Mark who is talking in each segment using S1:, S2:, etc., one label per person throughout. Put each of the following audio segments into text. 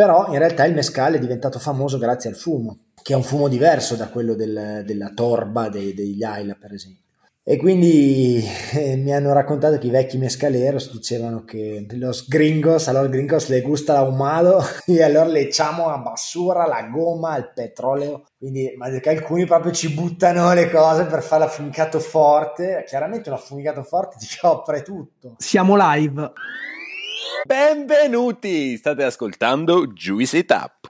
S1: Però in realtà il mescal è diventato famoso grazie al fumo, che è un fumo diverso da quello del, della torba dei, degli Ayla, per esempio. E quindi eh, mi hanno raccontato che i vecchi mescaleros dicevano che los gringos, a los gringos le gusta l'ahumado e allora le echamos a basura, la gomma, il petrolio. Quindi, ma alcuni proprio ci buttano le cose per fare l'affumicato forte. Chiaramente un affumicato forte ti copre tutto.
S2: Siamo live.
S3: Benvenuti! State ascoltando Juice It Up.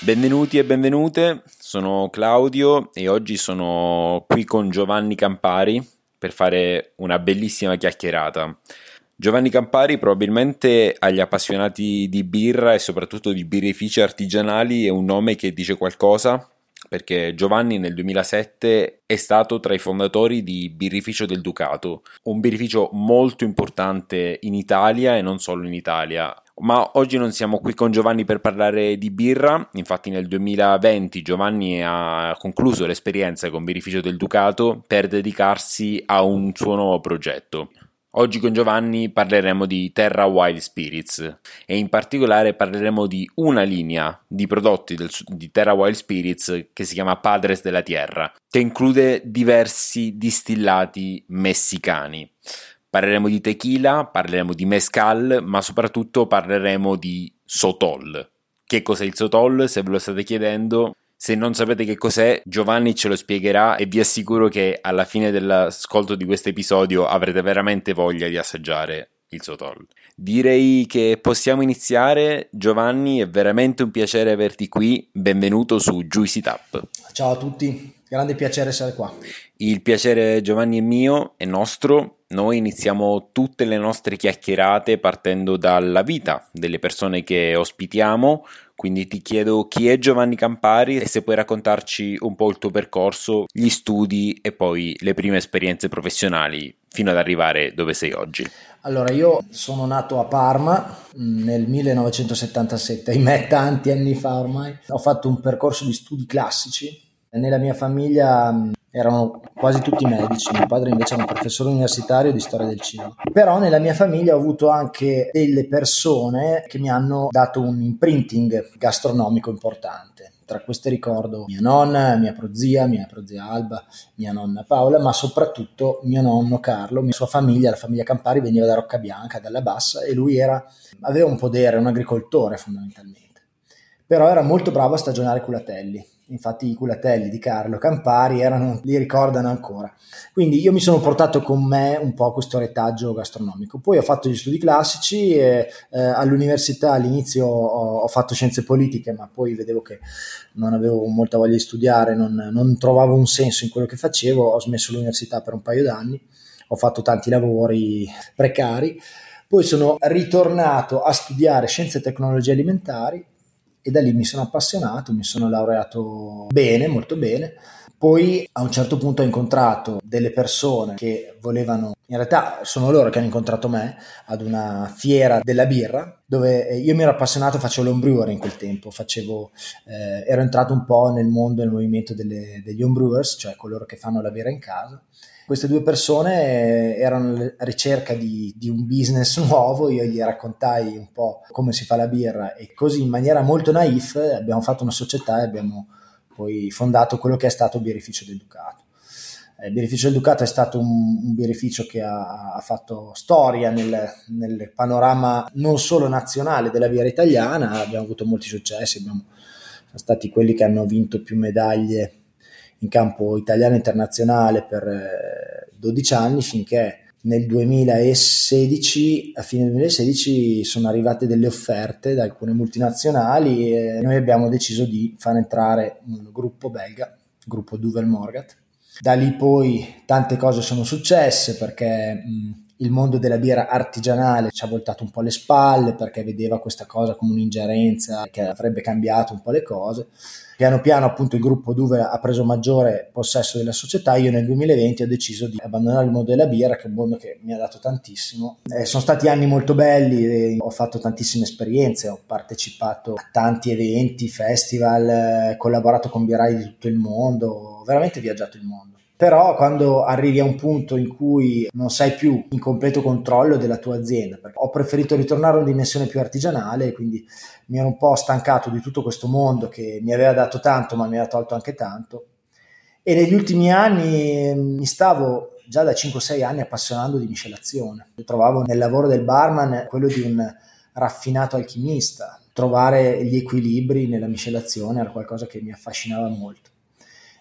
S3: Benvenuti e benvenute, sono Claudio e oggi sono qui con Giovanni Campari per fare una bellissima chiacchierata. Giovanni Campari probabilmente agli appassionati di birra e soprattutto di birrifici artigianali è un nome che dice qualcosa perché Giovanni nel 2007 è stato tra i fondatori di Birrificio del Ducato, un birrificio molto importante in Italia e non solo in Italia. Ma oggi non siamo qui con Giovanni per parlare di birra, infatti nel 2020 Giovanni ha concluso l'esperienza con Birrificio del Ducato per dedicarsi a un suo nuovo progetto. Oggi con Giovanni parleremo di Terra Wild Spirits e in particolare parleremo di una linea di prodotti del, di Terra Wild Spirits che si chiama Padres della Tierra, che include diversi distillati messicani. Parleremo di tequila, parleremo di mezcal, ma soprattutto parleremo di sotol. Che cos'è il sotol? Se ve lo state chiedendo, se non sapete che cos'è, Giovanni ce lo spiegherà e vi assicuro che alla fine dell'ascolto di questo episodio avrete veramente voglia di assaggiare il Sotol. Direi che possiamo iniziare. Giovanni, è veramente un piacere averti qui. Benvenuto su Juicy Tap.
S1: Ciao a tutti, grande piacere essere qua.
S3: Il piacere Giovanni è mio, è nostro. Noi iniziamo tutte le nostre chiacchierate partendo dalla vita delle persone che ospitiamo, quindi ti chiedo chi è Giovanni Campari e se puoi raccontarci un po' il tuo percorso, gli studi e poi le prime esperienze professionali fino ad arrivare dove sei oggi.
S1: Allora, io sono nato a Parma nel 1977, ahimè tanti anni fa ormai. Ho fatto un percorso di studi classici. Nella mia famiglia erano quasi tutti medici, mio padre invece era un professore universitario di storia del cinema. Però nella mia famiglia ho avuto anche delle persone che mi hanno dato un imprinting gastronomico importante. Tra queste ricordo mia nonna, mia prozia, mia prozia Alba, mia nonna Paola, ma soprattutto mio nonno Carlo, la sua famiglia, la famiglia Campari veniva da Roccabianca, dalla Bassa e lui era, aveva un podere, un agricoltore fondamentalmente. Però era molto bravo a stagionare culatelli infatti i culatelli di Carlo Campari erano, li ricordano ancora. Quindi io mi sono portato con me un po' questo retaggio gastronomico. Poi ho fatto gli studi classici e eh, all'università all'inizio ho, ho, fatto scienze politiche, ma poi vedevo che non avevo molta voglia di studiare, non, non trovavo un senso in quello che facevo, ho smesso l'università per un paio d'anni, ho fatto tanti lavori precari. Poi sono ritornato a studiare scienze e tecnologie alimentari e da lì mi sono appassionato, mi sono laureato bene, molto bene. Poi a un certo punto ho incontrato delle persone che volevano, in realtà sono loro che hanno incontrato me ad una fiera della birra dove eh, io mi ero appassionato, facevo l'homebrewer in quel tempo, facevo, eh, ero entrato un po' nel mondo, nel movimento delle, degli homebrewers, cioè coloro che fanno la birra in casa queste due persone erano alla ricerca di, di, un business nuovo, io gli raccontai un po' come si fa la birra e così in maniera molto naif abbiamo fatto una società e abbiamo poi fondato quello che è stato birrificio del Ducato. Il birrificio del Ducato è stato un, un birrificio che ha, ha fatto storia nel, nel, panorama non solo nazionale della birra italiana, abbiamo avuto molti successi, abbiamo, siamo stati quelli che hanno vinto più medaglie in campo italiano internazionale per 12 eh, anni finché nel 2016, a fine 2016, sono arrivate delle offerte da alcune multinazionali e noi abbiamo deciso di far entrare un gruppo belga, gruppo Duvel Morgat. Da lì poi tante cose sono successe perché mh, il mondo della birra artigianale ci ha voltato un po' le spalle perché vedeva questa cosa come un'ingerenza che avrebbe cambiato un po' le cose. Piano piano appunto il gruppo Duve ha preso maggiore possesso della società, io nel 2020 ho deciso di abbandonare il mondo della birra che è un mondo che mi ha dato tantissimo. Eh, sono stati anni molto belli, ho fatto tantissime esperienze, ho partecipato a tanti eventi, festival, eh, collaborato con birrai di tutto il mondo, ho veramente viaggiato il mondo. Però quando arrivi a un punto in cui non sei più in completo controllo della tua azienda, ho preferito ritornare a una dimensione più artigianale, quindi mi ero un po' stancato di tutto questo mondo che mi aveva dato tanto ma mi aveva tolto anche tanto. E negli ultimi anni mm, mi stavo già da 5-6 anni appassionando di miscelazione. Trovavo nel lavoro del barman quello di un raffinato alchimista. Trovare gli equilibri nella miscelazione era qualcosa che mi affascinava molto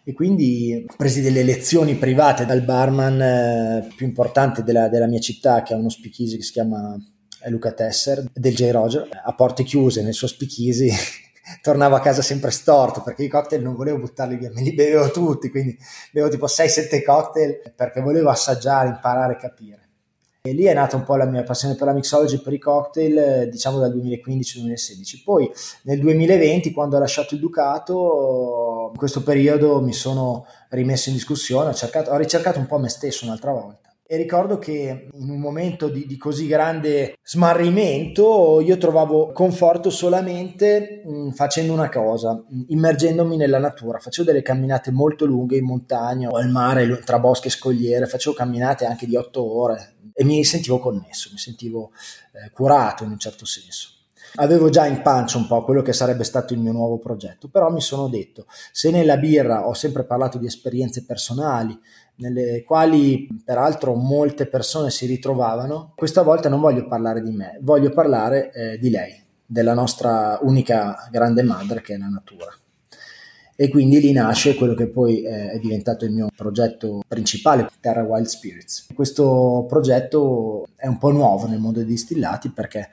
S1: e quindi presi delle lezioni private dal barman eh, più importante della, della, mia città che ha uno speakeasy che si chiama eh, Luca Tesser del J. Roger a porte chiuse nel suo speakeasy tornavo a casa sempre storto perché i cocktail non volevo buttarli via, me li bevevo tutti, quindi bevevo tipo 6-7 cocktail perché volevo assaggiare, imparare, capire. E lì è nata un po' la mia passione per la mixology e per i cocktail, eh, diciamo dal 2015-2016. Poi nel 2020, quando ho lasciato il Ducato, in questo periodo mi sono rimesso in discussione, ho, cercato, ho ricercato un po' me stesso un'altra volta. E ricordo che in un momento di, di così grande smarrimento io trovavo conforto solamente mh, facendo una cosa, immergendomi nella natura. Facevo delle camminate molto lunghe in montagna o al mare, tra boschi e scogliere, facevo camminate anche di otto ore, e mi sentivo connesso, mi sentivo eh, curato in un certo senso. Avevo già in pancia un po' quello che sarebbe stato il mio nuovo progetto, però mi sono detto, se nella birra ho sempre parlato di esperienze personali, nelle quali peraltro molte persone si ritrovavano, questa volta non voglio parlare di me, voglio parlare eh, di lei, della nostra unica grande madre che è la natura e quindi lì nasce quello che poi eh, è diventato il mio progetto principale, Terra Wild Spirits. Questo progetto è un po' nuovo nel mondo dei distillati perché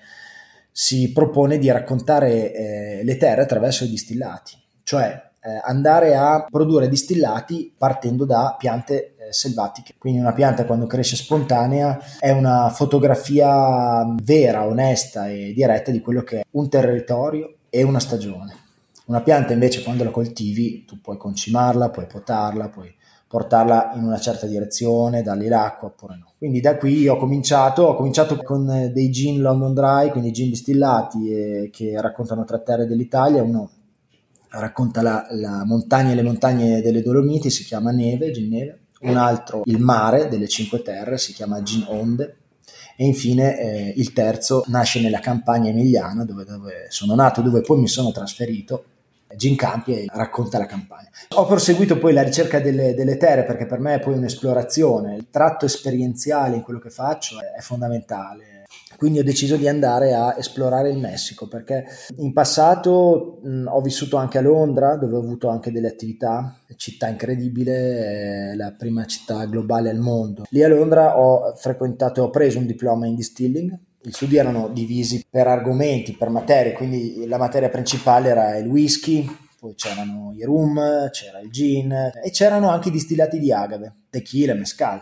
S1: si propone di raccontare eh, le terre attraverso i distillati, cioè eh, andare a produrre distillati partendo da piante eh, selvatiche. Quindi una pianta quando cresce spontanea è una fotografia vera, onesta e diretta di quello che è un territorio e una stagione. Una pianta invece quando la coltivi tu puoi concimarla, puoi potarla, puoi portarla in una certa direzione, dargli l'acqua oppure no. Quindi da qui ho cominciato, ho cominciato con dei gin London Dry, quindi gin distillati eh, che raccontano tre terre dell'Italia, uno racconta la, la, montagna e le montagne delle Dolomiti, si chiama Neve, Gin Neve, un altro il mare delle Cinque Terre, si chiama Gin Onde, e infine eh, il terzo nasce nella campagna emiliana dove, dove sono nato, dove poi mi sono trasferito Gin Campi racconta la campagna. Ho proseguito poi la ricerca delle, delle, terre perché per me è poi un'esplorazione, il tratto esperienziale in quello che faccio è, fondamentale. Quindi ho deciso di andare a esplorare il Messico perché in passato mh, ho vissuto anche a Londra dove ho avuto anche delle attività, città incredibile, la prima città globale al mondo. Lì a Londra ho frequentato, ho preso un diploma in distilling gli studi erano divisi per argomenti, per materie, quindi la materia principale era il whisky, poi c'erano i rum, c'era il gin e c'erano anche i distillati di agave, tequila, mescal.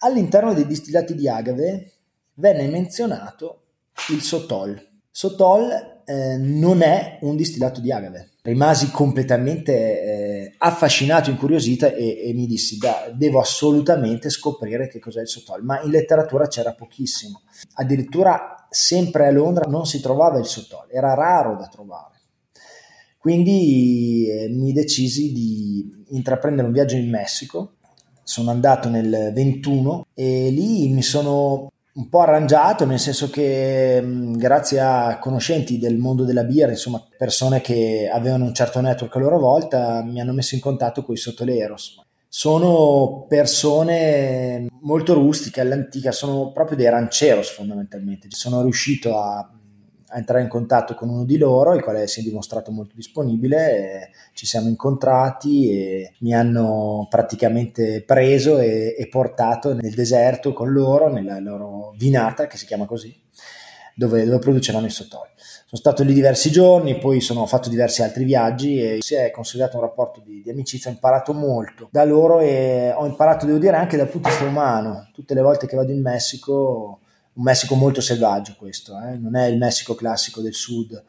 S1: All'interno dei distillati di agave venne menzionato il sotol. Sotol eh, non è un distillato di agave. Rimasi completamente eh, affascinato, incuriosito e, e mi dissi da, devo assolutamente scoprire che cos'è il sotol, ma in letteratura c'era pochissimo. Addirittura sempre a Londra non si trovava il sotol, era raro da trovare. Quindi eh, mi decisi di intraprendere un viaggio in Messico. Sono andato nel 21 e lì mi sono un po' arrangiato, nel senso che mh, grazie a conoscenti del mondo della birra, insomma persone che avevano un certo network a loro volta, mi hanno messo in contatto con i Sotoleros. Sono persone molto rustiche, all'antica, sono proprio dei rancheros fondamentalmente. Sono riuscito a a entrare in contatto con uno di loro, il quale si è dimostrato molto disponibile, ci siamo incontrati e mi hanno praticamente preso e, e, portato nel deserto con loro, nella loro vinata, che si chiama così, dove, dove producevano i sotoli. Sono stato lì diversi giorni, poi sono, fatto diversi altri viaggi e si è consolidato un rapporto di, di, amicizia, ho imparato molto da loro e ho imparato, devo dire, anche dal punto di vista umano. Tutte le volte che vado in Messico, un Messico molto selvaggio questo, eh? non è il Messico classico del sud,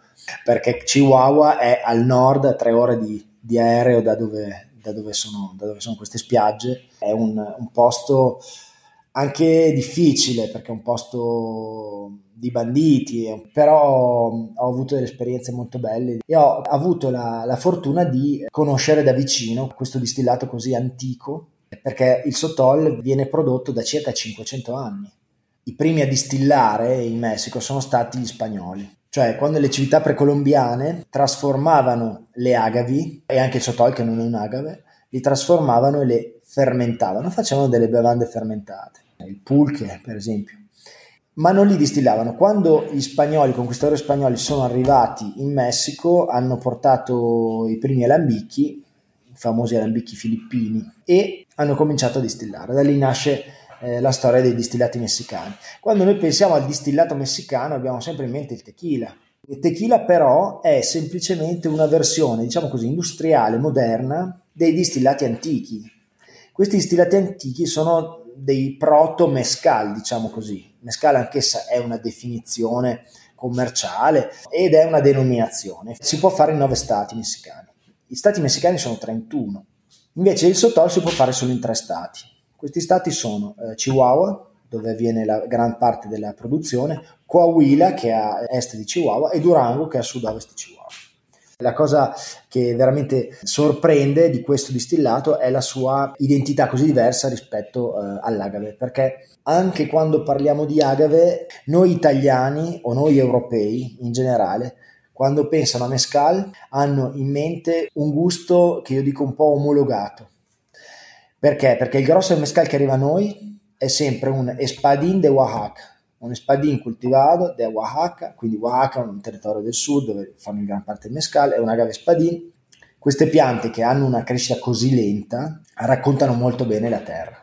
S1: perché Chihuahua è al nord, a tre ore di, di aereo da dove, da, dove sono, da dove sono queste spiagge, è un, un posto anche difficile perché è un posto di banditi, però ho avuto delle esperienze molto belle e ho avuto la, la fortuna di conoscere da vicino questo distillato così antico perché il Sotol viene prodotto da circa 500 anni. I primi a distillare in Messico sono stati gli spagnoli, cioè quando le civiltà precolombiane trasformavano le agavi e anche il Sotol che non è un agave, li trasformavano e le fermentavano, facevano delle bevande fermentate, il pulque per esempio ma non li distillavano. Quando gli spagnoli, i conquistatori spagnoli, sono arrivati in Messico, hanno portato i primi alambicchi, i famosi alambicchi filippini, e hanno cominciato a distillare. Da lì nasce eh, la storia dei distillati messicani. Quando noi pensiamo al distillato messicano abbiamo sempre in mente il tequila. Il tequila però è semplicemente una versione, diciamo così, industriale, moderna dei distillati antichi. Questi distillati antichi sono dei proto mescal, diciamo così. Mescal anch'essa è una definizione commerciale ed è una denominazione. Si può fare in nove stati messicani. Gli stati messicani sono 31. Invece il sotol si può fare solo in tre stati. Questi stati sono eh, Chihuahua, dove avviene la gran parte della produzione, Coahuila, che è a est di Chihuahua, e Durango, che è a sud-ovest di Chihuahua. La cosa che veramente sorprende di questo distillato è la sua identità così diversa rispetto uh, all'agave, perché anche quando parliamo di agave, noi italiani o noi europei in generale, quando pensano a mescal, hanno in mente un gusto che io dico un po' omologato. Perché? Perché il grosso del mescal che arriva a noi è sempre un espadín de Oaxaca, un espadín coltivato da Oaxaca, quindi Oaxaca è un territorio del sud dove fanno in gran parte il mescal, è un agave espadín. Queste piante che hanno una crescita così lenta raccontano molto bene la terra,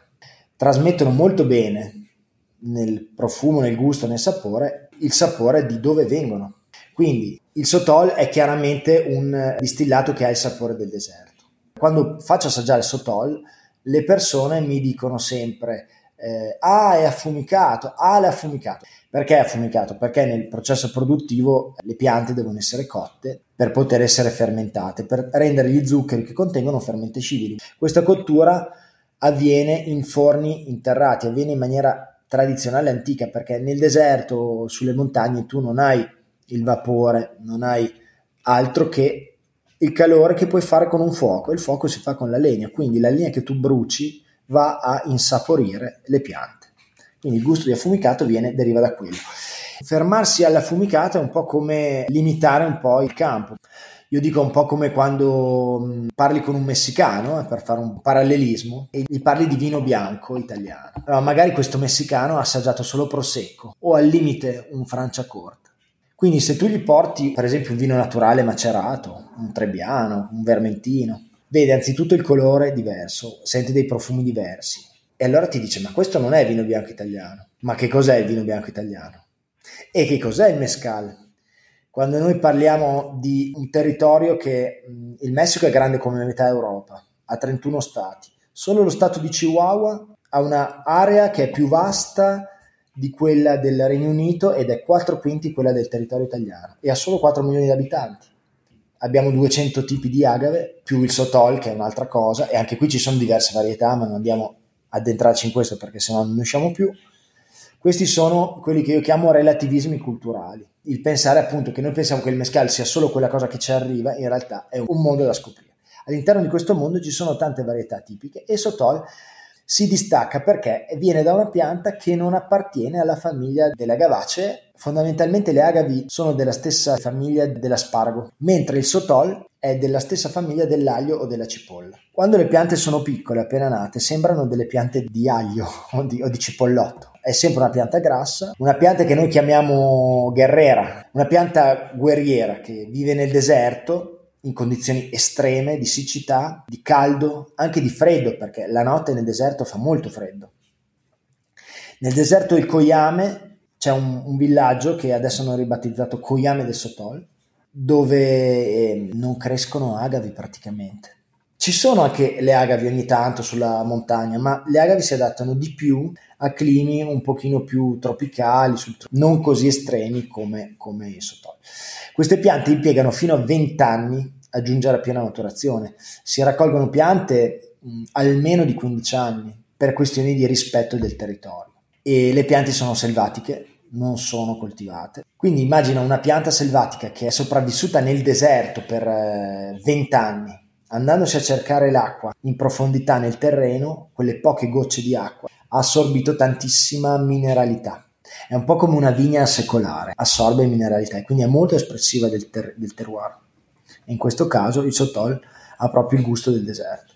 S1: trasmettono molto bene nel profumo, nel gusto, nel sapore, il sapore di dove vengono. Quindi il Sotol è chiaramente un distillato che ha il sapore del deserto. Quando faccio assaggiare il Sotol, le persone mi dicono sempre eh, ah è affumicato, ah è affumicato. Perché è affumicato? Perché nel processo produttivo le piante devono essere cotte per poter essere fermentate, per rendere gli zuccheri che contengono fermentescibili. Questa cottura avviene in forni interrati, avviene in maniera tradizionale antica perché nel deserto, sulle montagne tu non hai il vapore, non hai altro che il calore che puoi fare con un fuoco, il fuoco si fa con la legna, quindi la legna che tu bruci va a insaporire le piante. Quindi il gusto di affumicato viene, deriva da quello. Fermarsi all'affumicato è un po' come limitare un po' il campo. Io dico un po' come quando parli con un messicano, eh, per fare un parallelismo, e gli parli di vino bianco italiano. Allora, magari questo messicano ha assaggiato solo prosecco o al limite un franciacorta. Quindi se tu gli porti, per esempio, un vino naturale macerato, un trebbiano, un vermentino, vede anzitutto il colore diverso, sente dei profumi diversi e allora ti dice ma questo non è vino bianco italiano, ma che cos'è il vino bianco italiano? E che cos'è il mescal? Quando noi parliamo di un territorio che il Messico è grande come metà Europa, ha 31 stati, solo lo stato di Chihuahua ha un'area che è più vasta di quella del Regno Unito ed è 4 quinti quella del territorio italiano e ha solo 4 milioni di abitanti abbiamo 200 tipi di agave, più il sotol che è un'altra cosa, e anche qui ci sono diverse varietà, ma non andiamo ad entrarci in questo perché sennò non ne usciamo più. Questi sono quelli che io chiamo relativismi culturali. Il pensare appunto che noi pensiamo che il mescal sia solo quella cosa che ci arriva, in realtà è un mondo da scoprire. All'interno di questo mondo ci sono tante varietà tipiche e Sotol si distacca perché viene da una pianta che non appartiene alla famiglia delle agavacee. Fondamentalmente le agavi sono della stessa famiglia dell'aspargo, mentre il sotol è della stessa famiglia dell'aglio o della cipolla. Quando le piante sono piccole, appena nate, sembrano delle piante di aglio o di, o di cipollotto. È sempre una pianta grassa, una pianta che noi chiamiamo guerrera, una pianta guerriera che vive nel deserto in condizioni estreme di siccità, di caldo, anche di freddo, perché la notte nel deserto fa molto freddo. Nel deserto il koyame c'è un, un villaggio che adesso hanno ribattezzato Koyame del Sotol, dove eh, non crescono agavi praticamente. Ci sono anche le agavi ogni tanto sulla montagna, ma le agavi si adattano di più a climi un pochino più tropicali, non così estremi come, come il Sotol. Queste piante impiegano fino a 20 anni a giungere a piena maturazione. Si raccolgono piante mh, almeno di 15 anni per questioni di rispetto del territorio. E le piante sono selvatiche, non sono coltivate. Quindi immagina una pianta selvatica che è sopravvissuta nel deserto per eh, 20 anni, andandosi a cercare l'acqua in profondità nel terreno, quelle poche gocce di acqua, ha assorbito tantissima mineralità. È un po' come una vigna secolare, assorbe mineralità e quindi è molto espressiva del, ter- del terroir. In questo caso il Sotol ha proprio il gusto del deserto.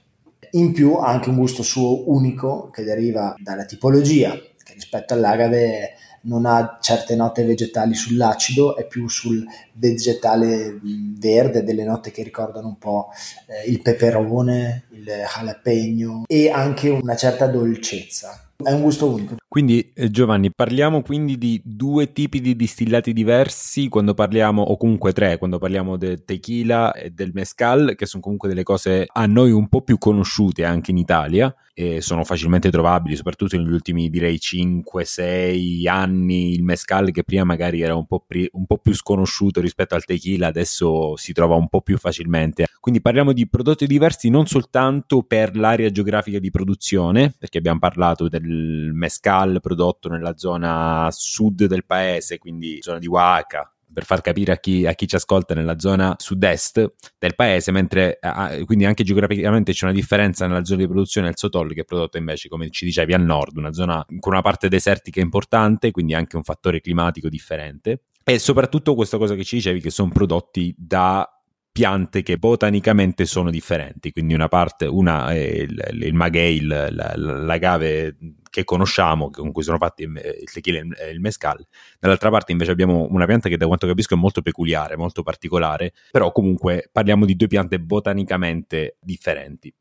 S1: In più ha anche un gusto suo unico che deriva dalla tipologia, che rispetto all'agave non ha certe note vegetali sull'acido, è più sul vegetale verde, delle note che ricordano un po' eh, il peperone, il jalapeno e anche una certa dolcezza. È un gusto unico.
S3: Quindi eh, Giovanni, parliamo quindi di due tipi di distillati diversi quando parliamo, o comunque tre, quando parliamo del tequila e del mezcal, che sono comunque delle cose a noi un po' più conosciute anche in Italia e sono facilmente trovabili, soprattutto negli ultimi direi 5-6 anni. Il mezcal che prima magari era un po, pri- un po' più sconosciuto rispetto al tequila, adesso si trova un po' più facilmente. Quindi parliamo di prodotti diversi non soltanto per l'area geografica di produzione, perché abbiamo parlato del mezcal Real prodotto nella zona sud del paese, quindi zona di Oaxaca, per far capire a chi, a chi, ci ascolta nella zona sud-est del paese, mentre quindi anche geograficamente c'è una differenza nella zona di produzione del Sotol che è prodotto invece, come ci dicevi, al nord, una zona con una parte desertica importante, quindi anche un fattore climatico differente. E soprattutto questa cosa che ci dicevi, che sono prodotti da piante che botanicamente sono differenti, quindi una parte, una è il, il maguey, l'agave che conosciamo, con cui sono fatti il tequila e il mescal, dall'altra parte invece abbiamo una pianta che da quanto capisco è molto peculiare, molto particolare, però comunque parliamo di due piante botanicamente differenti.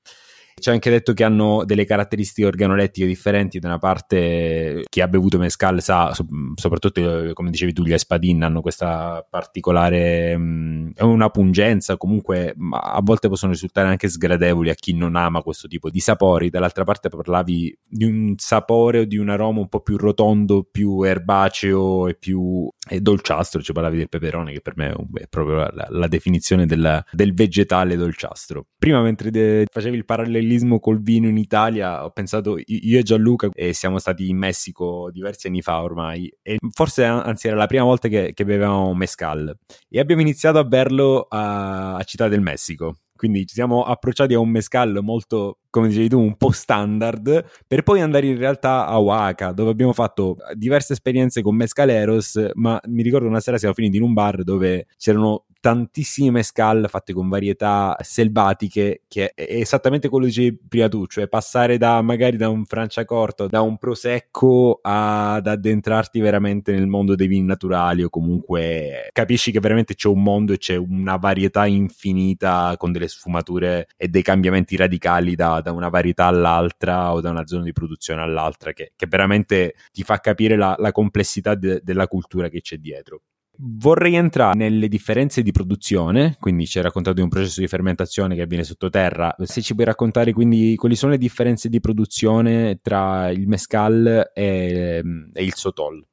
S3: Ci ha anche detto che hanno delle caratteristiche organolettiche differenti. Da una parte, chi ha bevuto mescal sa, soprattutto come dicevi tu, gli espadin hanno questa particolare, mh, una pungenza, comunque a volte possono risultare anche sgradevoli a chi non ama questo tipo di sapori. Dall'altra parte parlavi di un sapore o di un aroma un po' più rotondo, più erbaceo e più e dolciastro. Ci parlavi del peperone, che per me è proprio la, la definizione del, del vegetale dolciastro. Prima, mentre de- facevi il parallelismo parallelismo col vino in Italia, ho pensato io e Gianluca e siamo stati in Messico diversi anni fa ormai e forse anzi era la prima volta che, che bevevamo mescal e abbiamo iniziato a berlo a, a Città del Messico. Quindi ci siamo approcciati a un mescal molto come dicevi tu, un po' standard, per poi andare in realtà a Oaxaca, dove abbiamo fatto diverse esperienze con mescaleros, ma mi ricordo una sera siamo finiti in un bar dove c'erano tantissimi mescal fatti con varietà selvatiche che è esattamente quello che dicevi prima tu, cioè passare da magari da un franciacorto, da un prosecco ad addentrarti veramente nel mondo dei vini naturali o comunque capisci che veramente c'è un mondo e c'è una varietà infinita con delle sfumature e dei cambiamenti radicali da, da, una varietà all'altra o da una zona di produzione all'altra che, che veramente ti fa capire la, la complessità de, della cultura che c'è dietro. Vorrei entrare nelle differenze di produzione, quindi ci hai raccontato di un processo di fermentazione che avviene sottoterra. Se ci puoi raccontare quindi quali sono le differenze di produzione tra il mescal e, e il sotol?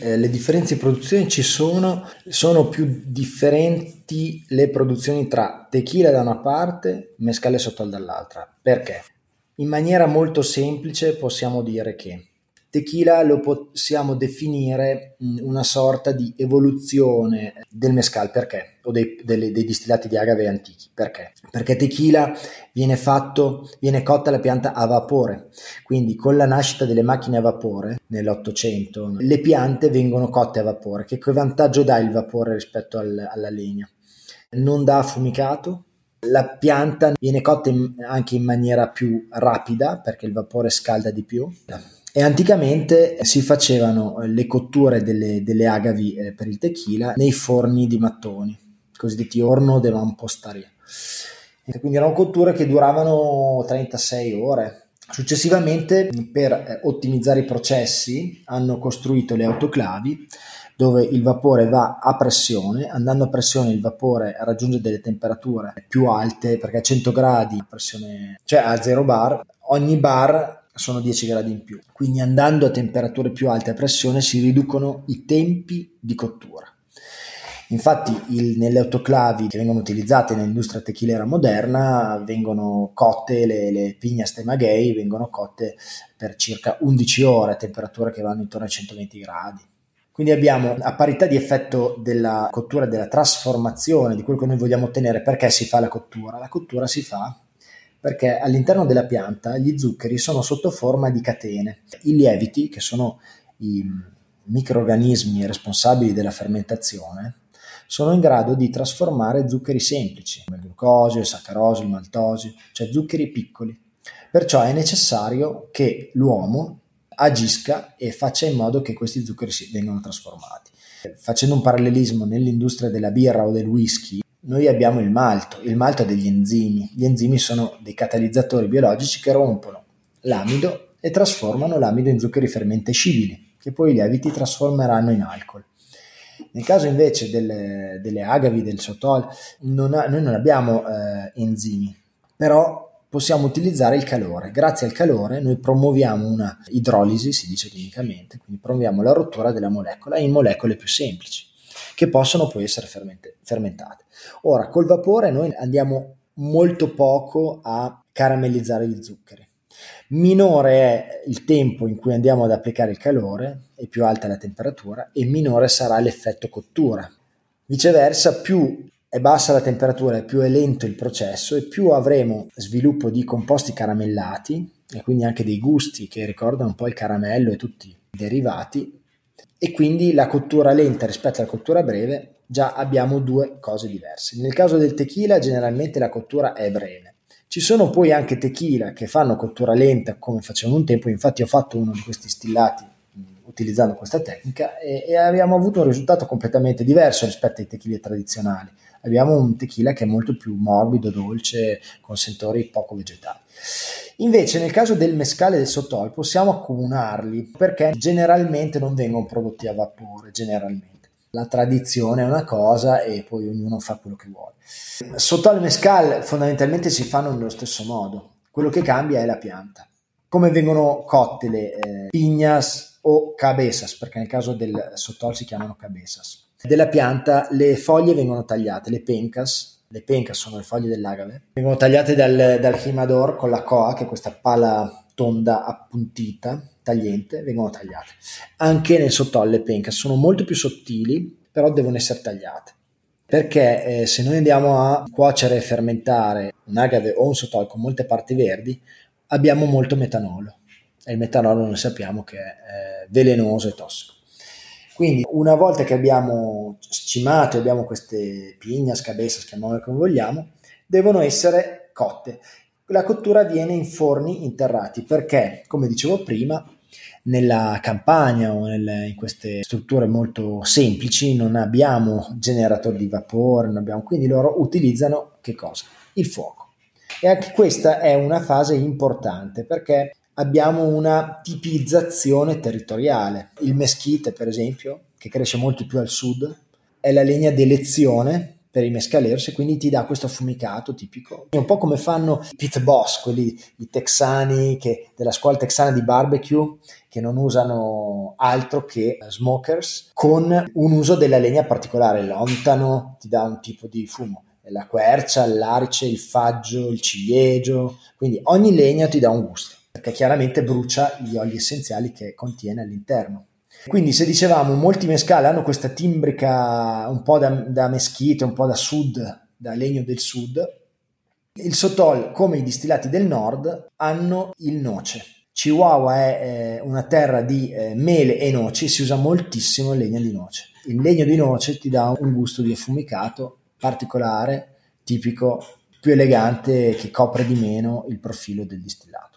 S1: Eh, le differenze di produzione ci sono, sono più differenti le produzioni tra tequila da una parte, mescale sotol dall'altra. Perché? In maniera molto semplice possiamo dire che Tequila lo possiamo definire una sorta di evoluzione del mescal, perché? O dei, dei, dei, distillati di agave antichi, perché? Perché tequila viene fatto, viene cotta la pianta a vapore, quindi con la nascita delle macchine a vapore nell'Ottocento, le piante vengono cotte a vapore. Che, che vantaggio dà il vapore rispetto al, alla legna? Non dà affumicato, la pianta viene cotta in, anche in maniera più rapida perché il vapore scalda di più e anticamente si facevano le cotture delle, delle agavi eh, per il tequila nei forni di mattoni, cosiddetti orno de mampostaria. Quindi erano cotture che duravano 36 ore, Successivamente, per eh, ottimizzare i processi, hanno costruito le autoclavi dove il vapore va a pressione, andando a pressione il vapore raggiunge delle temperature più alte perché a 100 gradi pressione, cioè a 0 bar, ogni bar sono 10 gradi in più. Quindi andando a temperature più alte a pressione si riducono i tempi di cottura. Infatti il, nelle autoclavi che vengono utilizzate nell'industria tequilera moderna vengono cotte le, le pignas maguey, vengono cotte per circa 11 ore a temperature che vanno intorno ai 120 gradi. Quindi abbiamo a parità di effetto della cottura della trasformazione di quello che noi vogliamo ottenere. Perché si fa la cottura? La cottura si fa perché all'interno della pianta gli zuccheri sono sotto forma di catene. I lieviti, che sono i microorganismi responsabili della fermentazione, sono in grado di trasformare zuccheri semplici, come il glucosio, il saccarosio, il maltosio, cioè zuccheri piccoli. Perciò è necessario che l'uomo agisca e faccia in modo che questi zuccheri vengano trasformati. Facendo un parallelismo nell'industria della birra o del whisky, noi abbiamo il malto, il malto ha degli enzimi, gli enzimi sono dei catalizzatori biologici che rompono l'amido e trasformano l'amido in zuccheri fermentescibili, che poi i lieviti trasformeranno in alcol. Nel caso invece delle, delle agavi, del sotol, non ha, noi non abbiamo eh, enzimi, però possiamo utilizzare il calore. Grazie al calore noi promuoviamo una idrolisi, si dice chimicamente, quindi promuoviamo la rottura della molecola in molecole più semplici, che possono poi essere fermentate. Ora, col vapore noi andiamo molto poco a caramellizzare gli zuccheri. Minore è il tempo in cui andiamo ad applicare il calore e più alta è la temperatura e minore sarà l'effetto cottura. Viceversa, più è bassa la temperatura e più è lento il processo e più avremo sviluppo di composti caramellati e quindi anche dei gusti che ricordano un po' il caramello e tutti i derivati e quindi la cottura lenta rispetto alla cottura breve già abbiamo due cose diverse. Nel caso del tequila generalmente la cottura è breve. Ci sono poi anche tequila che fanno cottura lenta come facevano un tempo, infatti ho fatto uno di questi stillati utilizzando questa tecnica e, e abbiamo avuto un risultato completamente diverso rispetto ai tequili tradizionali abbiamo un tequila che è molto più morbido, dolce, con sentori poco vegetali. Invece nel caso del mescale e del sottol possiamo accomunarli perché generalmente non vengono prodotti a vapore, generalmente. La tradizione è una cosa e poi ognuno fa quello che vuole. Sottol e mescal fondamentalmente si fanno nello stesso modo, quello che cambia è la pianta. Come vengono cotte le eh, pignas o cabezas, perché nel caso del sottol si chiamano cabezas della pianta le foglie vengono tagliate, le pencas, le pencas sono le foglie dell'agave, vengono tagliate dal, dal chimador con la coa, che è questa pala tonda appuntita, tagliente, vengono tagliate. Anche nel sottol le pencas sono molto più sottili, però devono essere tagliate. Perché eh, se noi andiamo a cuocere e fermentare un agave o un sottol con molte parti verdi, abbiamo molto metanolo. E il metanolo noi sappiamo che è velenoso e tossico. Quindi una volta che abbiamo scimato e abbiamo queste pignas, cabezas, chiamiamole come vogliamo, devono essere cotte. La cottura avviene in forni interrati perché, come dicevo prima, nella campagna o nel, in queste strutture molto semplici non abbiamo generatori di vapore, abbiamo, quindi loro utilizzano che cosa? Il fuoco. E anche questa è una fase importante perché abbiamo una tipizzazione territoriale. Il meschite, per esempio, che cresce molto più al sud, è la legna d'elezione per i mescalers e quindi ti dà questo affumicato tipico. È un po' come fanno i pit boss, quelli i texani che, della scuola texana di barbecue che non usano altro che smokers con un uso della legna particolare, l'ontano ti dà un tipo di fumo la quercia, l'arice, il faggio, il ciliegio, quindi ogni legna ti dà un gusto perché chiaramente brucia gli oli essenziali che contiene all'interno. Quindi se dicevamo molti mescali hanno questa timbrica un po' da, da meschite, un po' da sud, da legno del sud, il sotol come i distillati del nord hanno il noce. Chihuahua è eh, una terra di eh, mele e noci, si usa moltissimo il legno di noce. Il legno di noce ti dà un gusto di affumicato particolare, tipico, più elegante che copre di meno il profilo del distillato.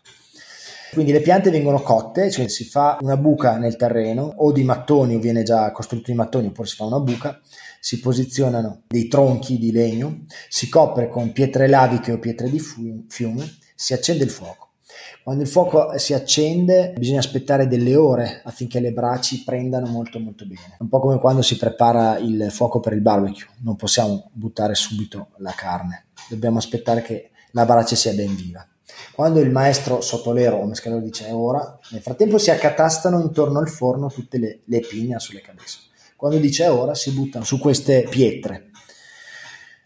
S1: Quindi le piante vengono cotte, cioè si fa una buca nel terreno o di mattoni o viene già costruito di mattoni oppure si fa una buca, si posizionano dei tronchi di legno, si copre con pietre laviche o pietre di fiume, si accende il fuoco. Quando il fuoco si accende bisogna aspettare delle ore affinché le braci prendano molto molto bene. Un po' come quando si prepara il fuoco per il barbecue, non possiamo buttare subito la carne, dobbiamo aspettare che la brace sia ben viva. Quando il maestro sottolero o mescalero dice ora, nel frattempo si accatastano intorno al forno tutte le, le pigna sulle cabezze. Quando dice ora si buttano su queste pietre.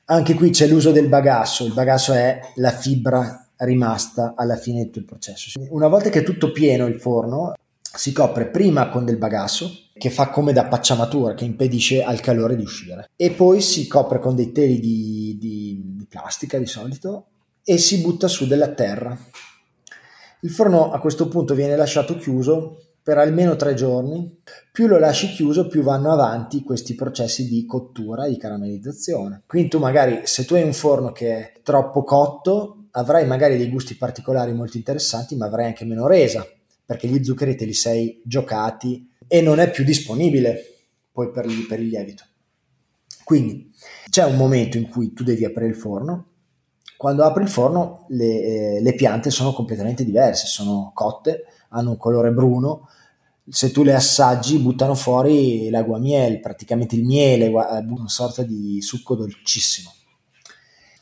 S1: Anche qui c'è l'uso del bagasso, il bagasso è la fibra rimasta alla fine di tutto il processo. Una volta che è tutto pieno il forno, si copre prima con del bagasso che fa come da pacciamatura che impedisce al calore di uscire e poi si copre con dei teli di, di, di plastica di solito e si butta su della terra. Il forno a questo punto viene lasciato chiuso per almeno tre giorni. Più lo lasci chiuso, più vanno avanti questi processi di cottura e di caramellizzazione. Quindi tu magari se tu hai un forno che è troppo cotto, avrai magari dei gusti particolari molto interessanti, ma avrai anche meno resa, perché gli zuccheri te li sei giocati e non è più disponibile poi per, per il lievito. Quindi c'è un momento in cui tu devi aprire il forno, quando apri il forno le, eh, le piante sono completamente diverse, sono cotte, hanno un colore bruno, se tu le assaggi buttano fuori l'aguamiel, praticamente il miele, una sorta di succo dolcissimo.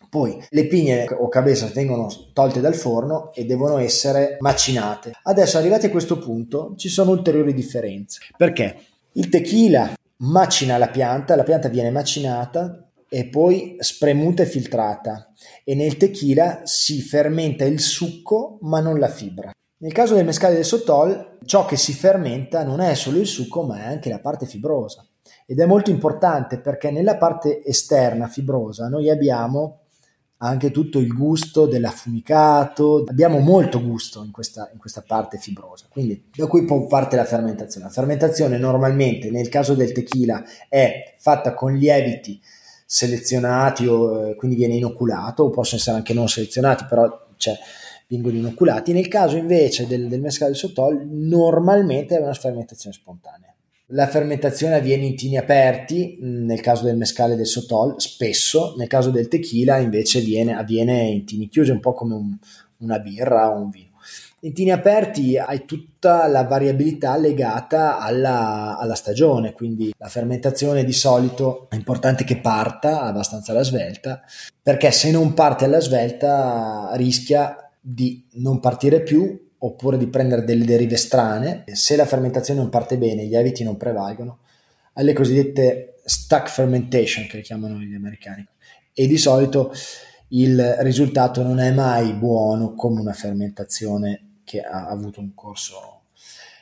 S1: Poi le pigne o cabezas vengono tolte dal forno e devono essere macinate. Adesso arrivati a questo punto ci sono ulteriori differenze. Perché? Il tequila macina la pianta, la pianta viene macinata e poi spremuta e filtrata e nel tequila si fermenta il succo ma non la fibra. Nel caso del mescale del sotol, ciò che si fermenta non è solo il succo ma è anche la parte fibrosa ed è molto importante perché nella parte esterna fibrosa noi abbiamo anche tutto il gusto dell'affumicato, abbiamo molto gusto in questa, in questa parte fibrosa, quindi da qui parte la fermentazione. La fermentazione normalmente nel caso del tequila è fatta con lieviti selezionati o eh, quindi viene inoculato o possono essere anche non selezionati però cioè, vengono inoculati. Nel caso invece del, del mescale del sottol normalmente è una fermentazione spontanea. La fermentazione avviene in tini aperti mm, nel caso del mescale del sotol spesso. Nel caso del tequila invece viene, avviene in tini chiusi un po' come un, una birra o un vino in tini aperti hai tutta la variabilità legata alla, alla, stagione, quindi la fermentazione di solito è importante che parta abbastanza alla svelta, perché se non parte alla svelta rischia di non partire più oppure di prendere delle derive strane. Se la fermentazione non parte bene, i lieviti non prevalgono, alle cosiddette stack fermentation che chiamano gli americani. E di solito il risultato non è mai buono come una fermentazione che ha avuto un corso.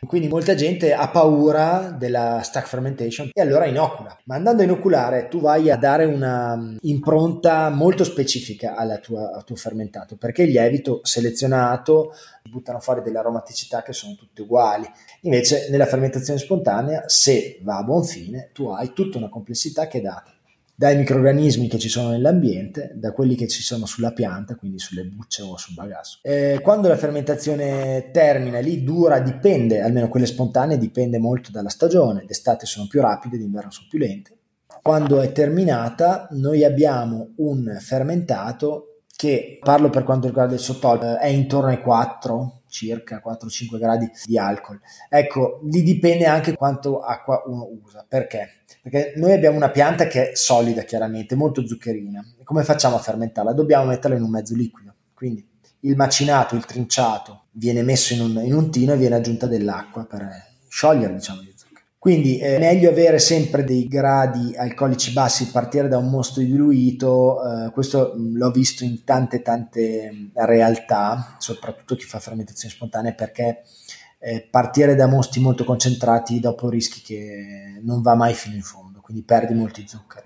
S1: Quindi molta gente ha paura della stack fermentation e allora inocula. Ma andando a inoculare tu vai a dare una mm, impronta molto specifica tua, al tuo fermentato perché il lievito selezionato buttano fuori delle aromaticità che sono tutte uguali. Invece nella fermentazione spontanea, se va a buon fine, tu hai tutta una complessità che è data dai microrganismi che ci sono nell'ambiente, da quelli che ci sono sulla pianta, quindi sulle bucce o sul bagasso. Eh, quando la fermentazione termina, lì dura, dipende, almeno quelle spontanee, dipende molto dalla stagione, d'estate sono più rapide, d'inverno sono più lente. Quando è terminata, noi abbiamo un fermentato che, parlo per quanto riguarda il sottol, è intorno ai 4, circa 4-5 gradi di alcol. Ecco, lì dipende anche quanto acqua uno usa. Perché? Perché noi abbiamo una pianta che è solida, chiaramente, molto zuccherina. Come facciamo a fermentarla? Dobbiamo metterla in un mezzo liquido. Quindi il macinato, il trinciato viene messo in un, in un tino e viene aggiunta dell'acqua per sciogliere, diciamo. Quindi è meglio avere sempre dei gradi alcolici bassi, partire da un mostro diluito. Eh, questo l'ho visto in tante, tante realtà, soprattutto chi fa fermentazione spontanea, perché eh, partire da mosti molto concentrati dopo rischi che non va mai fino in fondo, quindi perdi molti zuccheri.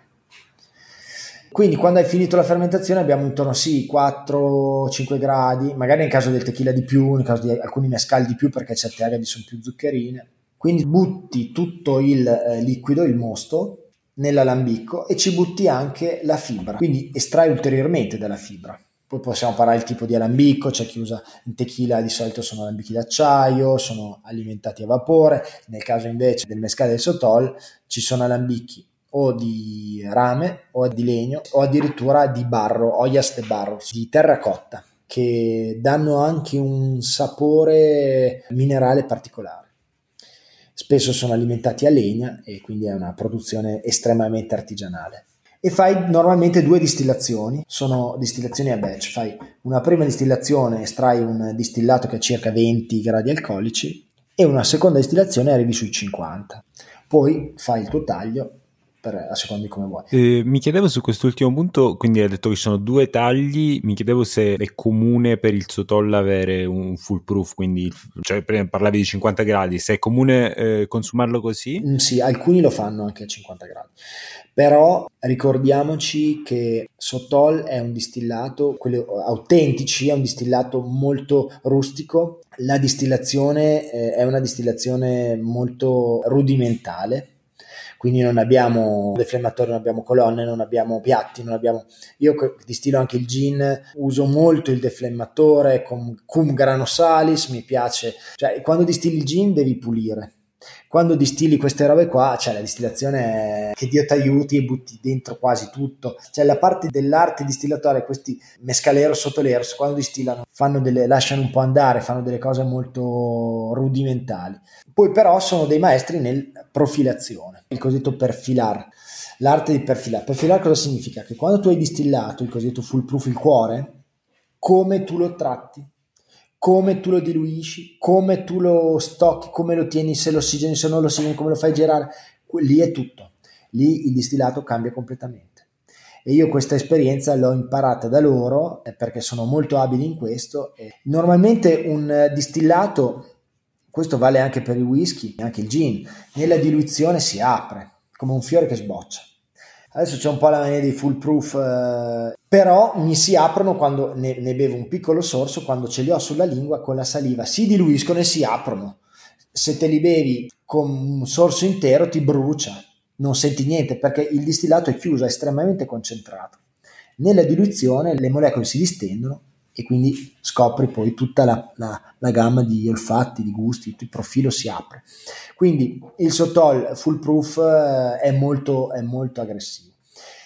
S1: Quindi quando hai finito la fermentazione abbiamo intorno sì 4-5 gradi, magari nel caso del tequila di più, nel caso di alcuni mescali di più perché certe agadi sono più zuccherine. Quindi butti tutto il eh, liquido, il mosto, nell'alambicco e ci butti anche la fibra, quindi estrai ulteriormente dalla fibra. Poi possiamo parlare del tipo di alambicco, c'è chi usa in tequila di solito sono alambicchi d'acciaio, sono alimentati a vapore, nel caso invece del mescale del sotol ci sono alambicchi o di rame o di legno o addirittura di barro, ollas de barro, di terracotta. che danno anche un sapore minerale particolare. Spesso sono alimentati a legna e quindi è una produzione estremamente artigianale. E fai normalmente due distillazioni, sono distillazioni a batch, fai una prima distillazione, estrai un distillato che ha circa 20 gradi alcolici e una seconda distillazione arrivi sui 50. Poi fai il tuo taglio per, a seconda di come vuoi.
S2: Eh, mi chiedevo su quest'ultimo punto, quindi hai detto che ci sono due tagli, mi chiedevo se è comune per il Sotol avere un full proof, quindi cioè, prima parlavi di 50 gradi, se è comune eh, consumarlo così?
S1: Mm, sì, alcuni lo fanno anche a 50 gradi. Però ricordiamoci che Sotol è un distillato, quelli autentici, è un distillato molto rustico. La distillazione eh, è una distillazione molto rudimentale, quindi non abbiamo deflemmatori, non abbiamo colonne, non abbiamo piatti, non abbiamo... Io distillo anche il gin, uso molto il deflemmatore con cum grano salis, mi piace, cioè quando distilli il gin devi pulire, quando distilli queste robe qua, cioè la distillazione che Dio ti aiuti e butti dentro quasi tutto. Cioè la parte dell'arte distillatoria, questi mescaleros, sotoleros, quando distillano, delle, lasciano un po' andare, fanno delle cose molto rudimentali. Poi però sono dei maestri nel profilazione, il cosiddetto perfilar. L'arte di perfilare. Perfilare cosa significa? Che quando tu hai distillato il cosiddetto full proof, il cuore, come tu lo tratti, come tu lo diluisci, come tu lo stocchi, come lo tieni, se l'ossigeno, se non l'ossigeno, come lo fai girare, lì è tutto. Lì il distillato cambia completamente. E io questa esperienza l'ho imparata da loro perché sono molto abili in questo. Normalmente un distillato, questo vale anche per il whisky, anche il gin, nella diluizione si apre come un fiore che sboccia Adesso c'è un po' la mania dei full proof, eh, però mi si aprono quando ne, ne, bevo un piccolo sorso, quando ce li ho sulla lingua con la saliva, si diluiscono e si aprono. Se te li bevi con un sorso intero ti brucia, non senti niente perché il distillato è chiuso, è estremamente concentrato. Nella diluizione le molecole si distendono e quindi scopri poi tutta la, la, la gamma di olfatti, di gusti, il profilo si apre. Quindi il Sotol full proof eh, è molto, è molto aggressivo.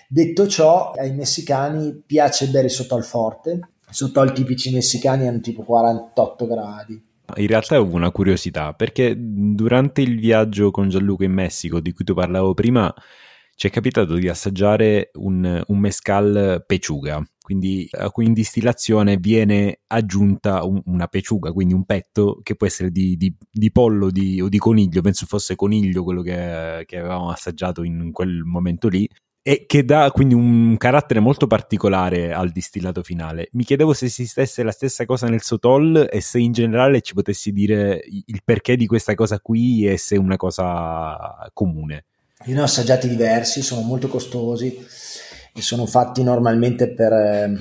S1: Detto ciò, ai messicani piace bere il Sotol forte, i Sotol tipici messicani hanno tipo 48 gradi.
S2: In realtà ho una curiosità, perché durante il viaggio con Gianluca in Messico, di cui tu parlavo prima, ci è capitato di assaggiare un, un mescal peciuga, quindi a cui in distillazione viene aggiunta un, una peciuga, quindi un petto che può essere di, di, di pollo di, o di coniglio, penso fosse coniglio quello che, che avevamo assaggiato in quel momento lì, e che dà quindi un carattere molto particolare al distillato finale. Mi chiedevo se esistesse la stessa cosa nel Sotol e se in generale ci potessi dire il perché di questa cosa qui e se è una cosa comune.
S1: Ne ho assaggiati diversi, sono molto costosi e sono fatti normalmente per eh,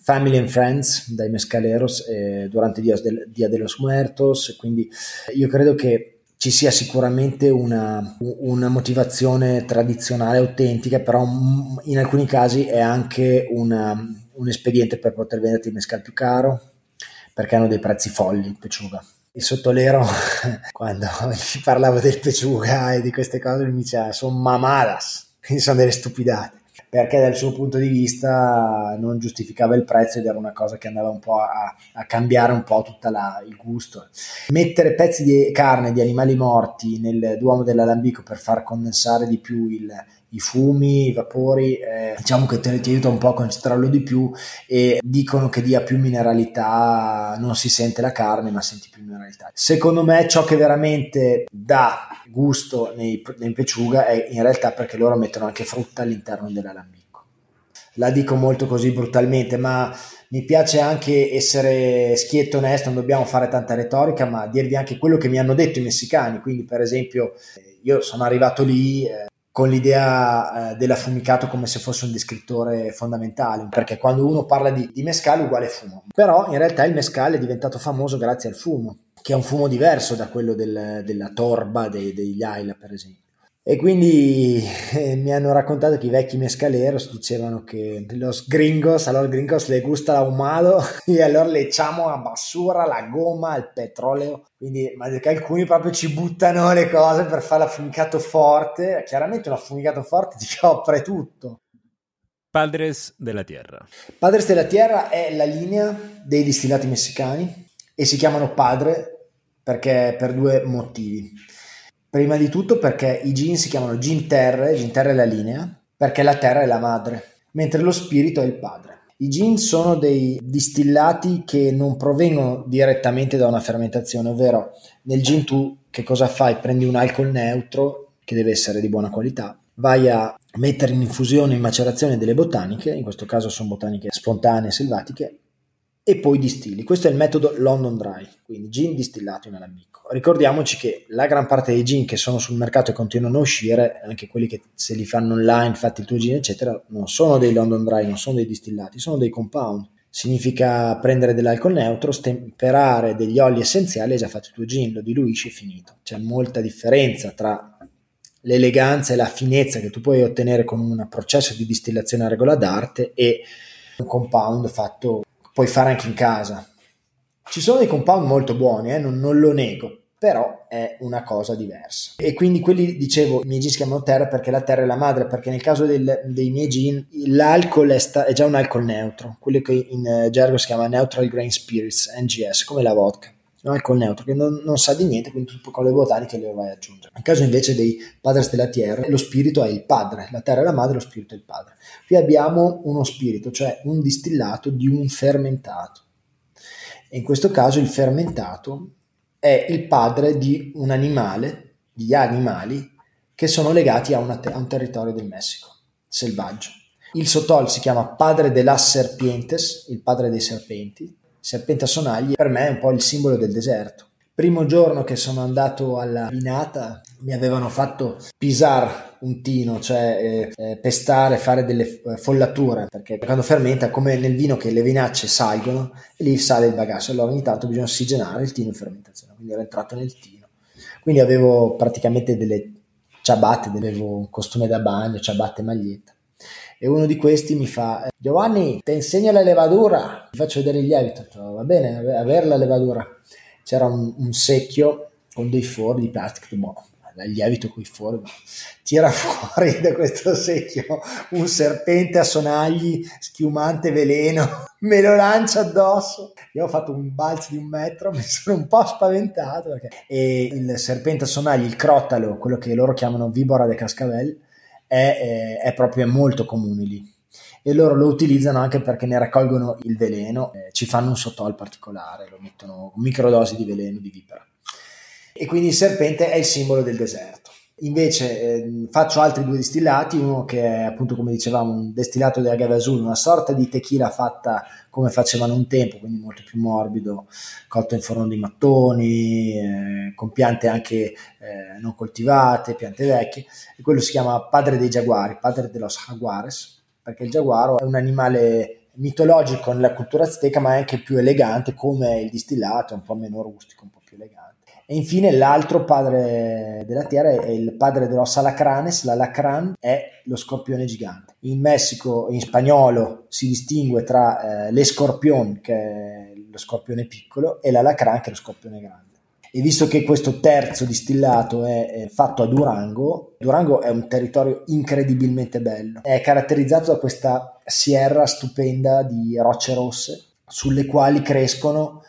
S1: family and friends dai mescaleros eh, durante Dia, del, Dia de los Muertos, quindi io credo che ci sia sicuramente una, una, motivazione tradizionale autentica, però in alcuni casi è anche una, un espediente per poter vendere il mescal più caro, perché hanno dei prezzi folli Peciuga il sottolero quando gli parlavo del peciuga e di queste cose mi diceva sono mamadas quindi sono delle stupidate perché dal suo punto di vista non giustificava il prezzo ed era una cosa che andava un po' a, a cambiare un po' tutto il gusto. Mettere pezzi di carne di animali morti nel Duomo dell'Alambico per far condensare di più il, i fumi, i vapori, eh, diciamo che te, ti aiuta un po' a concentrarlo di più e dicono che dia più mineralità, non si sente la carne ma senti più mineralità. Secondo me ciò che veramente dà gusto nei, nei peciuga è in realtà perché loro mettono anche frutta all'interno dell'alambicco. La dico molto così brutalmente, ma mi piace anche essere schietto onesto, non dobbiamo fare tanta retorica, ma dirvi anche quello che mi hanno detto i messicani. Quindi, per esempio, io sono arrivato lì, eh, con l'idea eh, dell'affumicato come se fosse un descrittore fondamentale, perché quando uno parla di, di mescale uguale fumo, però in realtà il mescale è diventato famoso grazie al fumo, che è un fumo diverso da quello del, della torba dei, degli Ayla per esempio. E quindi eh, mi hanno raccontato che i vecchi mescaleros dicevano che los gringos, a los gringos le gusta l'ahumado e allora le echamos a basura, la gomma, il petrolio. Quindi, ma che alcuni proprio ci buttano le cose per fare l'affumicato forte. Chiaramente un affumicato forte ti copre tutto.
S2: Padres della Tierra.
S1: Padres della Tierra è la linea dei distillati messicani e si chiamano Padre perché per due motivi. Prima di tutto perché i gin si chiamano gin terre, gin terre è la linea, perché la terra è la madre, mentre lo spirito è il padre. I gin sono dei distillati che non provengono direttamente da una fermentazione, ovvero nel gin tu che cosa fai? Prendi un alcol neutro che deve essere di buona qualità, vai a mettere in infusione, in macerazione delle botaniche, in questo caso sono botaniche spontanee, selvatiche, e poi distilli. Questo è il metodo London Dry, quindi gin distillato in alambico. Ricordiamoci che la gran parte dei gin che sono sul mercato e continuano a uscire, anche quelli che se li fanno online, fatti il tuo gin, eccetera, non sono dei London Dry, non sono dei distillati, sono dei compound. Significa prendere dell'alcol neutro, stemperare degli oli essenziali e già fatto il tuo gin, lo diluisci e finito. C'è molta differenza tra l'eleganza e la finezza che tu puoi ottenere con un processo di distillazione a regola d'arte e un compound fatto puoi fare anche in casa. Ci sono dei compound molto buoni, eh, non, non, lo nego, però è una cosa diversa. E quindi quelli, dicevo, i miei gin si chiamano terra perché la terra è la madre, perché nel caso del, dei miei gin l'alcol è, sta, è, già un alcol neutro, quello che in uh, gergo si chiama Neutral Grain Spirits, NGS, come la vodka un alcol neutro che non, non, sa di niente, quindi tu con le botaniche le vai ad aggiungere. Nel caso invece dei padres della terra, lo spirito è il padre, la terra è la madre, lo spirito è il padre. Qui abbiamo uno spirito, cioè un distillato di un fermentato. E in questo caso il fermentato è il padre di un animale, di animali che sono legati a, te- a un territorio del Messico, selvaggio. Il sotol si chiama padre de las serpientes, il padre dei serpenti, serpente a sonagli, per me è un po' il simbolo del deserto. Primo giorno che sono andato alla vinata mi avevano fatto pisare un cioè eh, eh pestare, fare delle eh, follature, perché quando fermenta, come nel vino che le vinacce salgono, e lì sale il bagasso, allora ogni tanto bisogna ossigenare il tino in fermentazione, quindi ero entrato nel tino. Quindi avevo praticamente delle ciabatte, avevo un costume da bagno, ciabatte e maglietta e uno di questi mi fa Giovanni ti insegno la levadura? Ti faccio vedere il lievito. Va bene avere la levadura. C'era un, un secchio con dei fori di plastica boh, il lievito con i fori tira fuori da questo secchio un serpente a sonagli schiumante veleno me lo lancia addosso. Io ho fatto un balzo di un metro mi sono un po' spaventato perché... e il serpente a sonagli il crottalo quello che loro chiamano vibora de cascavel è, è, è proprio molto comune lì. E loro lo utilizzano anche perché ne raccolgono il veleno, eh, ci fanno un sottol particolare, lo mettono microdosi di veleno di vipera. E quindi il serpente è il simbolo del deserto. Invece eh, faccio altri due distillati, uno che è appunto come dicevamo un destillato di agave azul, una sorta di tequila fatta come facevano un tempo, quindi molto più morbido, cotto in forno di mattoni, eh, con piante anche eh, non coltivate, piante vecchie, e quello si chiama padre dei giaguari, padre de los jaguares, perché il giaguaro è un animale mitologico nella cultura azteca, ma è anche più elegante come il distillato, è un po' meno rustico, un po'. E infine l'altro padre della terra è il padre de los alacranes, l'alacran è lo scorpione gigante. In Messico, in spagnolo, si distingue tra eh, l'escorpion, che è lo scorpione piccolo, e l'alacran, che è lo scorpione grande. E visto che questo terzo distillato è, è, fatto a Durango, Durango è un territorio incredibilmente bello. È caratterizzato da questa sierra stupenda di rocce rosse sulle quali crescono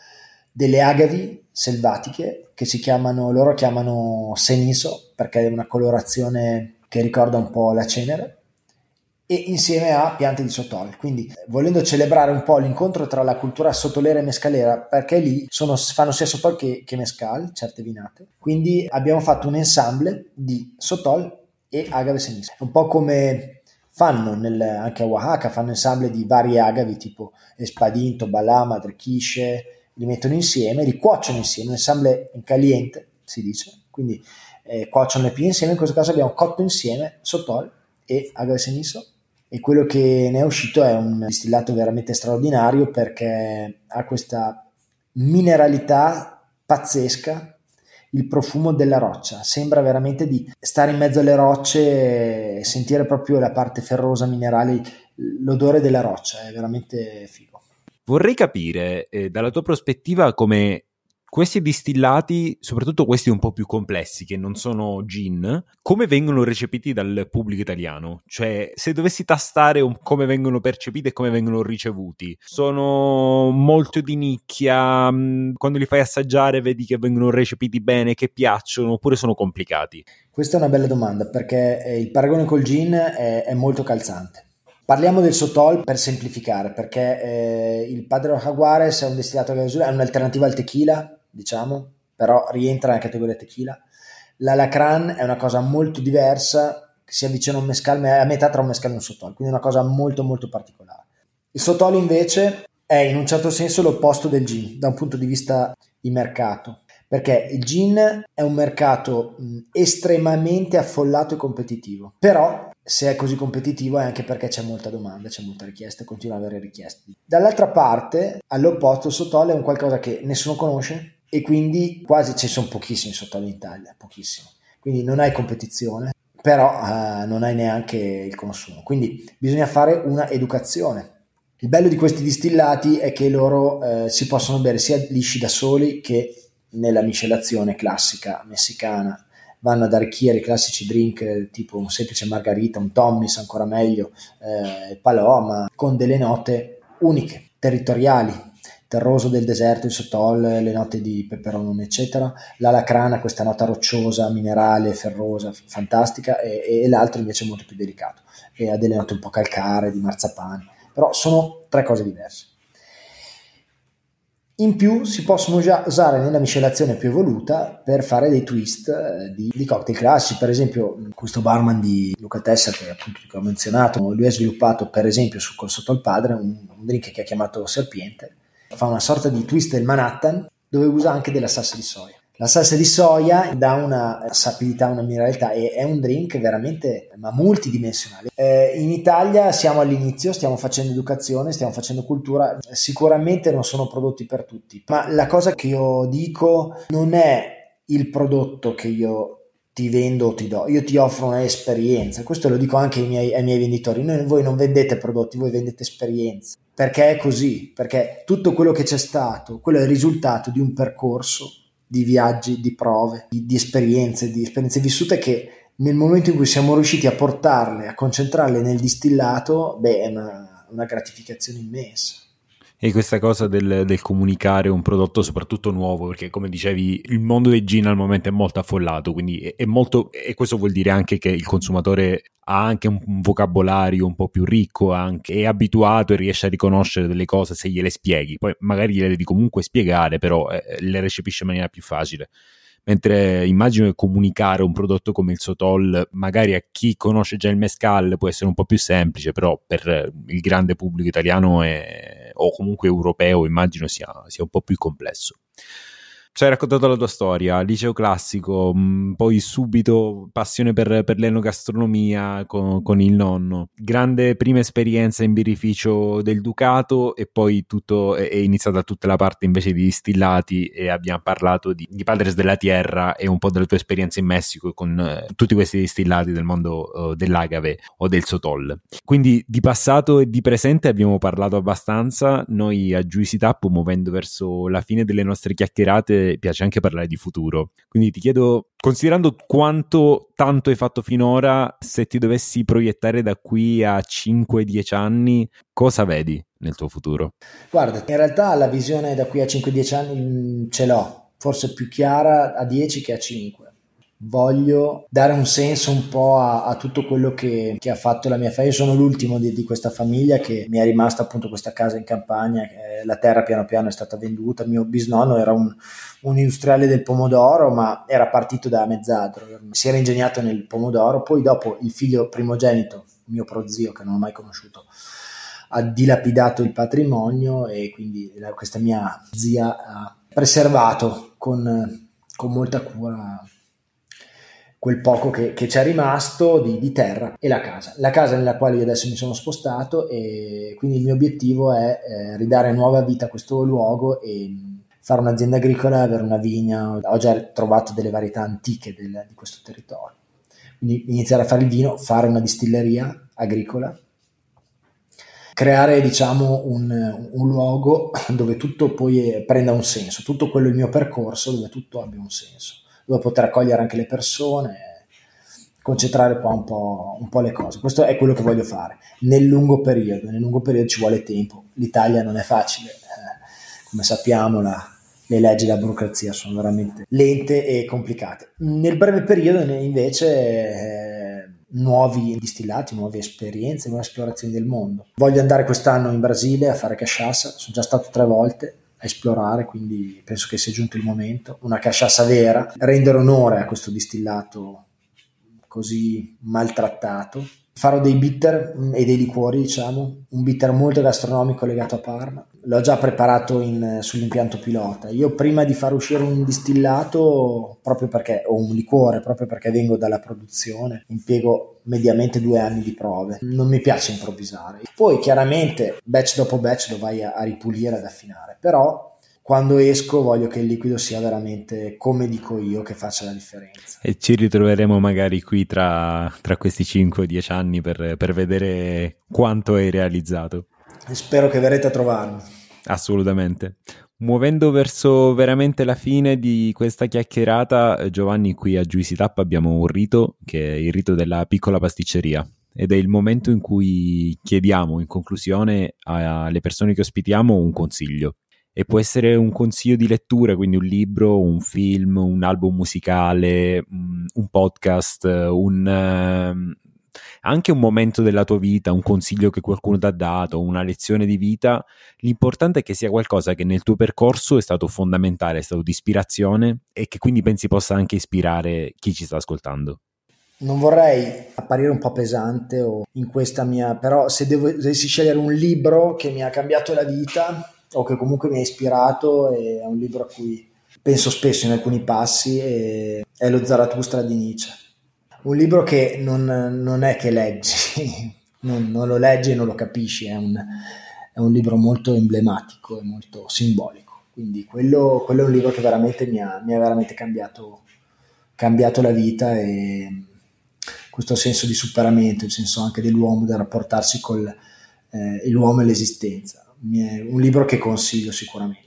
S1: delle agavi selvatiche che si chiamano, loro chiamano seniso perché è una colorazione che ricorda un po' la cenere e insieme a piante di sotol. Quindi, volendo celebrare un po' l'incontro tra la cultura sotolera e mescalera, perché lì sono, fanno sia sotol che, che mescal, certe vinate. Quindi abbiamo fatto un ensemble di sotol e agave seniso. Un po' come fanno nel, anche a Oaxaca, fanno ensemble di varie agavi tipo espadinto, balama, drequisce, li mettono insieme, li cuociono insieme, un ensemble in caliente, si dice, quindi eh, cuociono le pie insieme, in questo caso abbiamo cotto insieme Sotol e Agave Seniso e quello che ne è uscito è un distillato veramente straordinario perché ha questa mineralità pazzesca, il profumo della roccia, sembra veramente di stare in mezzo alle rocce e sentire proprio la parte ferrosa minerale, l'odore della roccia, è veramente figo.
S2: Vorrei capire eh, dalla tua prospettiva come
S3: Questi distillati, soprattutto questi un po' più complessi, che non sono gin, come vengono recepiti dal pubblico italiano? Cioè, se dovessi tastare come vengono percepiti e come vengono ricevuti, sono molto di nicchia, mm, quando li fai assaggiare vedi che vengono recepiti bene, che piacciono, oppure sono complicati?
S1: Questa è una bella domanda perché eh, il paragone col gin è, è molto calzante. Parliamo del Sotol per semplificare, perché eh, il Padre Jaguares è un distillato a gasolina, è un'alternativa al tequila, diciamo, però rientra nella categoria tequila. L'Alacran è una cosa molto diversa, si avvicina a un mescal, a metà tra un mescal e un Sotol, quindi è una cosa molto molto particolare. Il Sotol invece è in un certo senso l'opposto del gin, da un punto di vista di mercato perché il gin è un mercato estremamente affollato e competitivo, però se è così competitivo è anche perché c'è molta domanda, c'è molta richiesta continua ad avere richieste. Dall'altra parte, all'opposto, il sottole è un qualcosa che nessuno conosce e quindi quasi ci sono pochissimi sottoli in Italia, pochissimi. Quindi non hai competizione, però eh, non hai neanche il consumo. Quindi bisogna fare una educazione. Il bello di questi distillati è che loro eh, si possono bere sia lisci da soli che nella miscelazione classica messicana. Vanno ad arricchire i classici drink tipo un semplice margarita, un Tommy's ancora meglio, eh, Paloma, con delle note uniche, territoriali, terroso del deserto, il sotol, le note di peperone, eccetera, l'alacrana, questa nota rocciosa, minerale, ferrosa, fantastica, e, e l'altro invece è molto più delicato, e ha delle note un po' calcare, di marzapane, però sono tre cose diverse. In più si possono già usare nella miscelazione più evoluta per fare dei twist eh, di, di cocktail classici, per esempio questo barman di Luca Tessa che appunto ho menzionato, lui ha sviluppato per esempio su Col Sotto al Padre un, un drink che ha chiamato Serpiente, fa una sorta di twist del Manhattan dove usa anche della salsa di soia. La salsa di soia dà una sapidità, una mineralità e è un drink veramente ma multidimensionale. Eh, in Italia siamo all'inizio, stiamo facendo educazione, stiamo facendo cultura, sicuramente non sono prodotti per tutti, ma la cosa che io dico non è il prodotto che io ti vendo o ti do, io ti offro un'esperienza, questo lo dico anche ai miei, ai miei venditori, Noi, voi non vendete prodotti, voi vendete esperienze, perché è così, perché tutto quello che c'è stato, quello è il risultato di un percorso di viaggi, di prove, di, di esperienze, di esperienze vissute che nel momento in cui siamo riusciti a portarle, a concentrarle nel distillato, beh, è una, una gratificazione immensa.
S3: E questa cosa del, del, comunicare un prodotto soprattutto nuovo, perché come dicevi il mondo dei gin al momento è molto affollato, quindi è, è molto, e questo vuol dire anche che il consumatore ha anche un, un vocabolario un po' più ricco, anche, è abituato e riesce a riconoscere delle cose se gliele spieghi, poi magari gliele devi comunque spiegare, però eh, le recepisce in maniera più facile. Mentre immagino che comunicare un prodotto come il Sotol magari a chi conosce già il mescal può essere un po' più semplice, però per il grande pubblico italiano è, o comunque europeo immagino sia, sia un po' più complesso ci hai raccontato la tua storia, liceo classico, mm, poi subito passione per, per l'enogastronomia con, con, il nonno, grande prima esperienza in birrificio del Ducato e poi tutto è, è, iniziata tutta la parte invece di distillati e abbiamo parlato di, di Padres della Tierra e un po' della tua esperienza in Messico con eh, tutti questi distillati del mondo uh, dell'agave o del sotol. Quindi di passato e di presente abbiamo parlato abbastanza, noi a Juicy Tap muovendo verso la fine delle nostre chiacchierate piace anche parlare di futuro. Quindi ti chiedo, considerando quanto tanto hai fatto finora, se ti dovessi proiettare da qui a 5-10 anni, cosa vedi nel tuo futuro?
S1: Guarda, in realtà la visione da qui a 5-10 anni mm, ce l'ho, forse più chiara a 10 che a 5 voglio dare un senso un po' a, a tutto quello che, che, ha fatto la mia famiglia. Io sono l'ultimo di, di, questa famiglia che mi è rimasta appunto questa casa in campagna, la terra piano piano è stata venduta, mio bisnonno era un, un industriale del pomodoro ma era partito da mezzadro, si era ingegnato nel pomodoro, poi dopo il figlio primogenito, mio prozio che non ho mai conosciuto, ha dilapidato il patrimonio e quindi questa mia zia ha preservato con, con molta cura quel poco che, che c'è rimasto di, di, terra e la casa. La casa nella quale io adesso mi sono spostato e quindi il mio obiettivo è eh, ridare nuova vita a questo luogo e fare un'azienda agricola, avere una vigna. Ho già trovato delle varietà antiche del, di questo territorio. Quindi iniziare a fare il vino, fare una distilleria agricola creare diciamo un, un, luogo dove tutto poi prenda un senso, tutto quello il mio percorso dove tutto abbia un senso, dove poter accogliere anche le persone, concentrare qua un po', un po', le cose. Questo è quello che voglio fare nel lungo periodo. Nel lungo periodo ci vuole tempo. L'Italia non è facile, eh, come sappiamo, la, le leggi della burocrazia sono veramente lente e complicate. Nel breve periodo, invece, eh, nuovi distillati, nuove esperienze, nuove esplorazioni del mondo. Voglio andare quest'anno in Brasile a fare cachaça, sono già stato tre volte esplorare, quindi penso che sia giunto il momento. Una cachaça vera, rendere onore a questo distillato così maltrattato. Farò dei bitter mm, e dei liquori, diciamo, un bitter molto gastronomico legato a Parma. L'ho già preparato in, sull'impianto pilota. Io prima di far uscire un distillato, proprio perché, o un liquore, proprio perché vengo dalla produzione, impiego mediamente due anni di prove. Non mi piace improvvisare. Poi chiaramente batch dopo batch lo vai a, a ripulire, ad affinare, però quando esco voglio che il liquido sia veramente come dico io che faccia la differenza.
S3: E ci ritroveremo magari qui tra, tra questi 5-10 anni per, per vedere quanto hai realizzato.
S1: spero che verrete a trovarmi.
S3: Assolutamente. Muovendo verso veramente la fine di questa chiacchierata, Giovanni, qui a Juicy Tap abbiamo un rito che è il rito della piccola pasticceria ed è il momento in cui chiediamo in conclusione alle persone che ospitiamo un consiglio e può essere un consiglio di lettura, quindi un libro, un film, un album musicale, mm, un podcast, un, uh, anche un momento della tua vita, un consiglio che qualcuno ti ha dato, una lezione di vita. L'importante è che sia qualcosa che nel tuo percorso è stato fondamentale, è stato di ispirazione e che quindi pensi possa anche ispirare chi ci sta ascoltando.
S1: Non vorrei apparire un po' pesante o in questa mia, però se devo, dovessi scegliere un libro che mi ha cambiato la vita, o che comunque mi ha ispirato e è un libro a cui penso spesso in alcuni passi e è lo Zarathustra di Nietzsche. Un libro che non, non è che leggi, non, non, lo leggi e non lo capisci, è un, è un, libro molto emblematico e molto simbolico. Quindi quello, quello è un libro che veramente mi ha, mi ha veramente cambiato, cambiato la vita e questo senso di superamento, il senso anche dell'uomo, del rapportarsi con eh, l'uomo e l'esistenza un libro che consiglio sicuramente.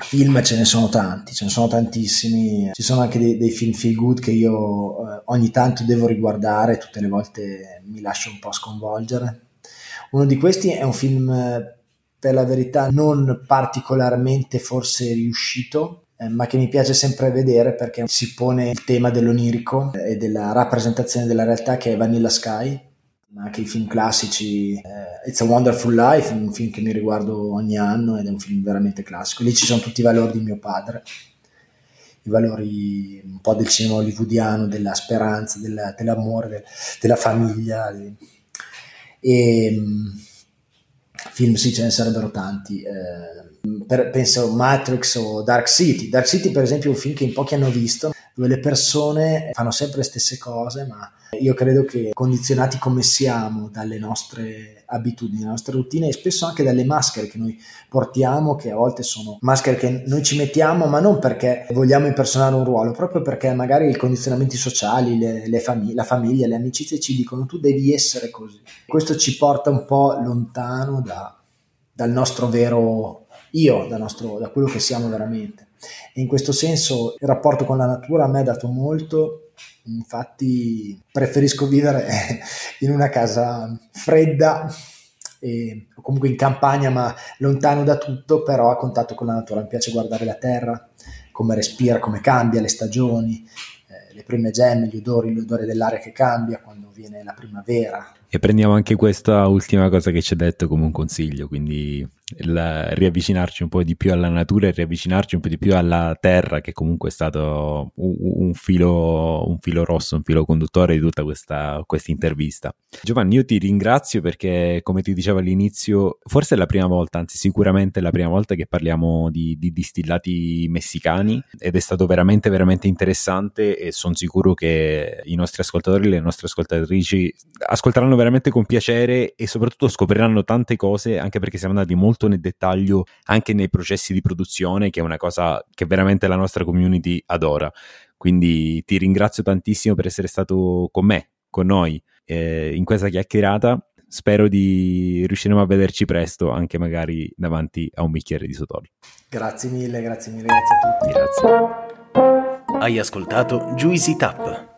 S1: Film ce ne sono tanti, ce ne sono tantissimi, ci sono anche dei, dei film feel good che io eh, ogni tanto devo riguardare, tutte le volte mi lascio un po' sconvolgere. Uno di questi è un film eh, per la verità non particolarmente forse riuscito, eh, ma che mi piace sempre vedere perché si pone il tema dell'onirico e della rappresentazione della realtà che è Vanilla Sky anche i film classici. Eh, It's a Wonderful Life, un film che mi riguardo ogni anno ed è un film veramente classico. Lì ci sono tutti i valori di mio padre, i valori un po' del cinema hollywoodiano, della speranza, della, dell'amore, del, della famiglia. E mm, film sì, ce ne sarebbero tanti. Eh, per, penso Matrix o Dark City. Dark City, per esempio, è un film che in pochi hanno visto, dove le persone fanno sempre le stesse cose, ma io credo che condizionati come siamo dalle nostre abitudini, dalle nostre routine e spesso anche dalle maschere che noi portiamo, che a volte sono maschere che noi ci mettiamo, ma non perché vogliamo impersonare un ruolo, proprio perché magari i condizionamenti sociali, le, le famig- la famiglia, le amicizie ci dicono tu devi essere così. Questo ci porta un po' lontano da, dal nostro vero io, da, nostro, da quello che siamo veramente. E in questo senso il rapporto con la natura a me ha dato molto Infatti preferisco vivere in una casa fredda e, o comunque in campagna ma lontano da tutto, però a contatto con la natura. Mi piace guardare la terra, come respira, come cambia le stagioni, eh, le prime gemme, gli odori, l'odore dell'aria che cambia quando viene la primavera.
S3: E prendiamo anche questa ultima cosa che ci hai detto come un consiglio, quindi il riavvicinarci un po' di più alla natura e riavvicinarci un po' di più alla terra, che comunque è stato un, filo, un filo, rosso, un filo conduttore di tutta questa, questa, intervista. Giovanni, io ti ringrazio perché, come ti dicevo all'inizio, forse è la prima volta, anzi sicuramente è la prima volta che parliamo di, di distillati messicani ed è stato veramente, veramente interessante e sono sicuro che i nostri ascoltatori e le nostre ascoltatrici ascolteranno veramente con piacere e soprattutto scopriranno tante cose, anche perché siamo andati molto molto nel dettaglio anche nei processi di produzione, che è una cosa che veramente la nostra community adora. Quindi ti ringrazio tantissimo per essere stato con me, con noi, eh, in questa chiacchierata. spero di riusciremo a vederci presto, anche magari davanti a un bicchiere di Sotol.
S1: Grazie mille, grazie mille, grazie a tutti.
S3: Grazie.
S4: Hai ascoltato Juicy Tap.